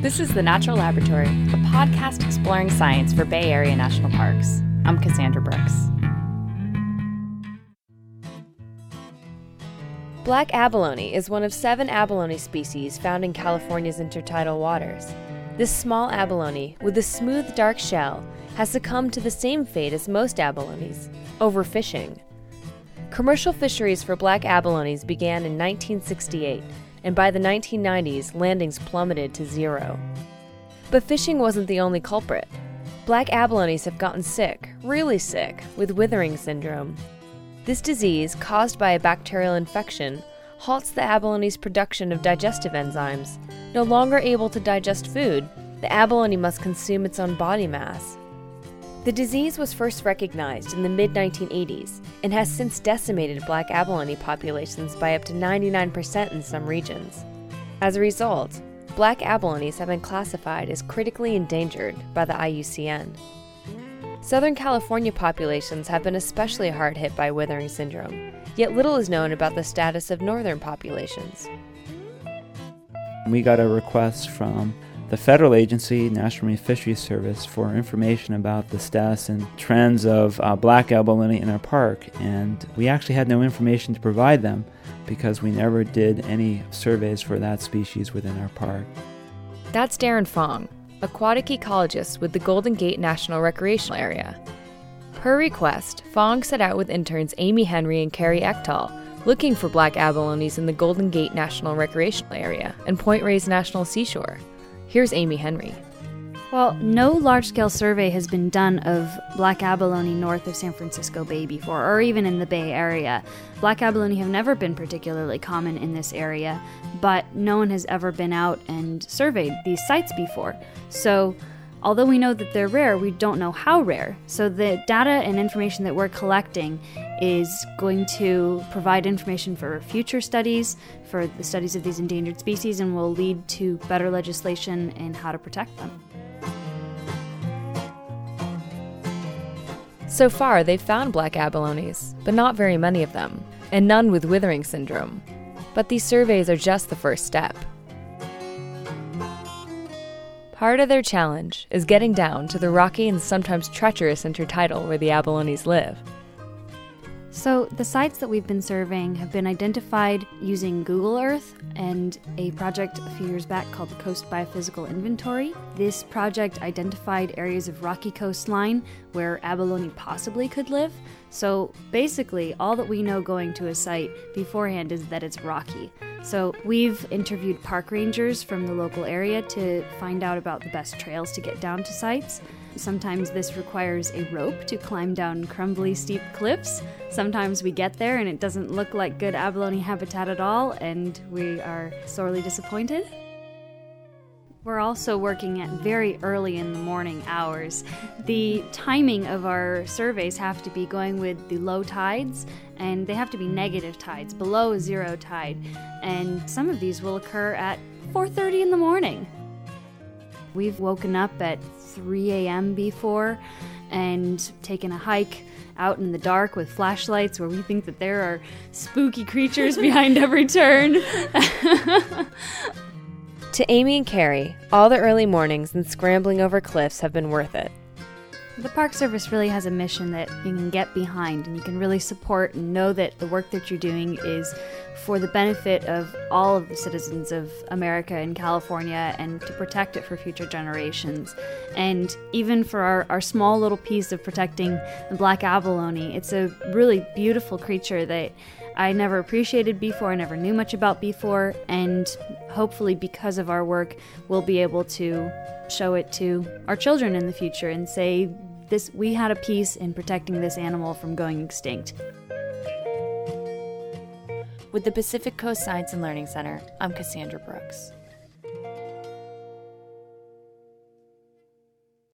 This is The Natural Laboratory, a podcast exploring science for Bay Area national parks. I'm Cassandra Brooks. Black abalone is one of seven abalone species found in California's intertidal waters. This small abalone, with a smooth dark shell, has succumbed to the same fate as most abalones overfishing. Commercial fisheries for black abalones began in 1968 and by the 1990s, landings plummeted to zero. But fishing wasn't the only culprit. Black abalones have gotten sick, really sick, with withering syndrome. This disease, caused by a bacterial infection, halts the abalone's production of digestive enzymes. No longer able to digest food, the abalone must consume its own body mass. The disease was first recognized in the mid 1980s and has since decimated black abalone populations by up to 99% in some regions. As a result, black abalones have been classified as critically endangered by the IUCN. Southern California populations have been especially hard hit by withering syndrome, yet little is known about the status of northern populations. We got a request from the federal agency, National Marine Fisheries Service, for information about the status and trends of uh, black abalone in our park. And we actually had no information to provide them because we never did any surveys for that species within our park. That's Darren Fong, aquatic ecologist with the Golden Gate National Recreational Area. Per request, Fong set out with interns Amy Henry and Carrie Ektal, looking for black abalones in the Golden Gate National Recreational Area and Point Reyes National Seashore. Here's Amy Henry. Well, no large scale survey has been done of black abalone north of San Francisco Bay before, or even in the Bay Area. Black abalone have never been particularly common in this area, but no one has ever been out and surveyed these sites before. So, although we know that they're rare, we don't know how rare. So, the data and information that we're collecting is going to provide information for future studies, for the studies of these endangered species, and will lead to better legislation and how to protect them. So far, they've found black abalones, but not very many of them, and none with withering syndrome. But these surveys are just the first step. Part of their challenge is getting down to the rocky and sometimes treacherous intertidal where the abalones live. So, the sites that we've been surveying have been identified using Google Earth and a project a few years back called the Coast Biophysical Inventory. This project identified areas of rocky coastline where abalone possibly could live. So, basically, all that we know going to a site beforehand is that it's rocky. So, we've interviewed park rangers from the local area to find out about the best trails to get down to sites. Sometimes this requires a rope to climb down crumbly, steep cliffs. Sometimes we get there and it doesn't look like good abalone habitat at all, and we are sorely disappointed. We're also working at very early in the morning hours. The timing of our surveys have to be going with the low tides, and they have to be negative tides, below zero tide. And some of these will occur at 4:30 in the morning. We've woken up at 3 a.m. before and taken a hike out in the dark with flashlights where we think that there are spooky creatures behind every turn. to Amy and Carrie, all the early mornings and scrambling over cliffs have been worth it. The Park Service really has a mission that you can get behind and you can really support and know that the work that you're doing is for the benefit of all of the citizens of America and California and to protect it for future generations. And even for our, our small little piece of protecting the black abalone, it's a really beautiful creature that I never appreciated before, I never knew much about before, and hopefully, because of our work, we'll be able to show it to our children in the future and say, this, we had a piece in protecting this animal from going extinct. With the Pacific Coast Science and Learning Center, I'm Cassandra Brooks.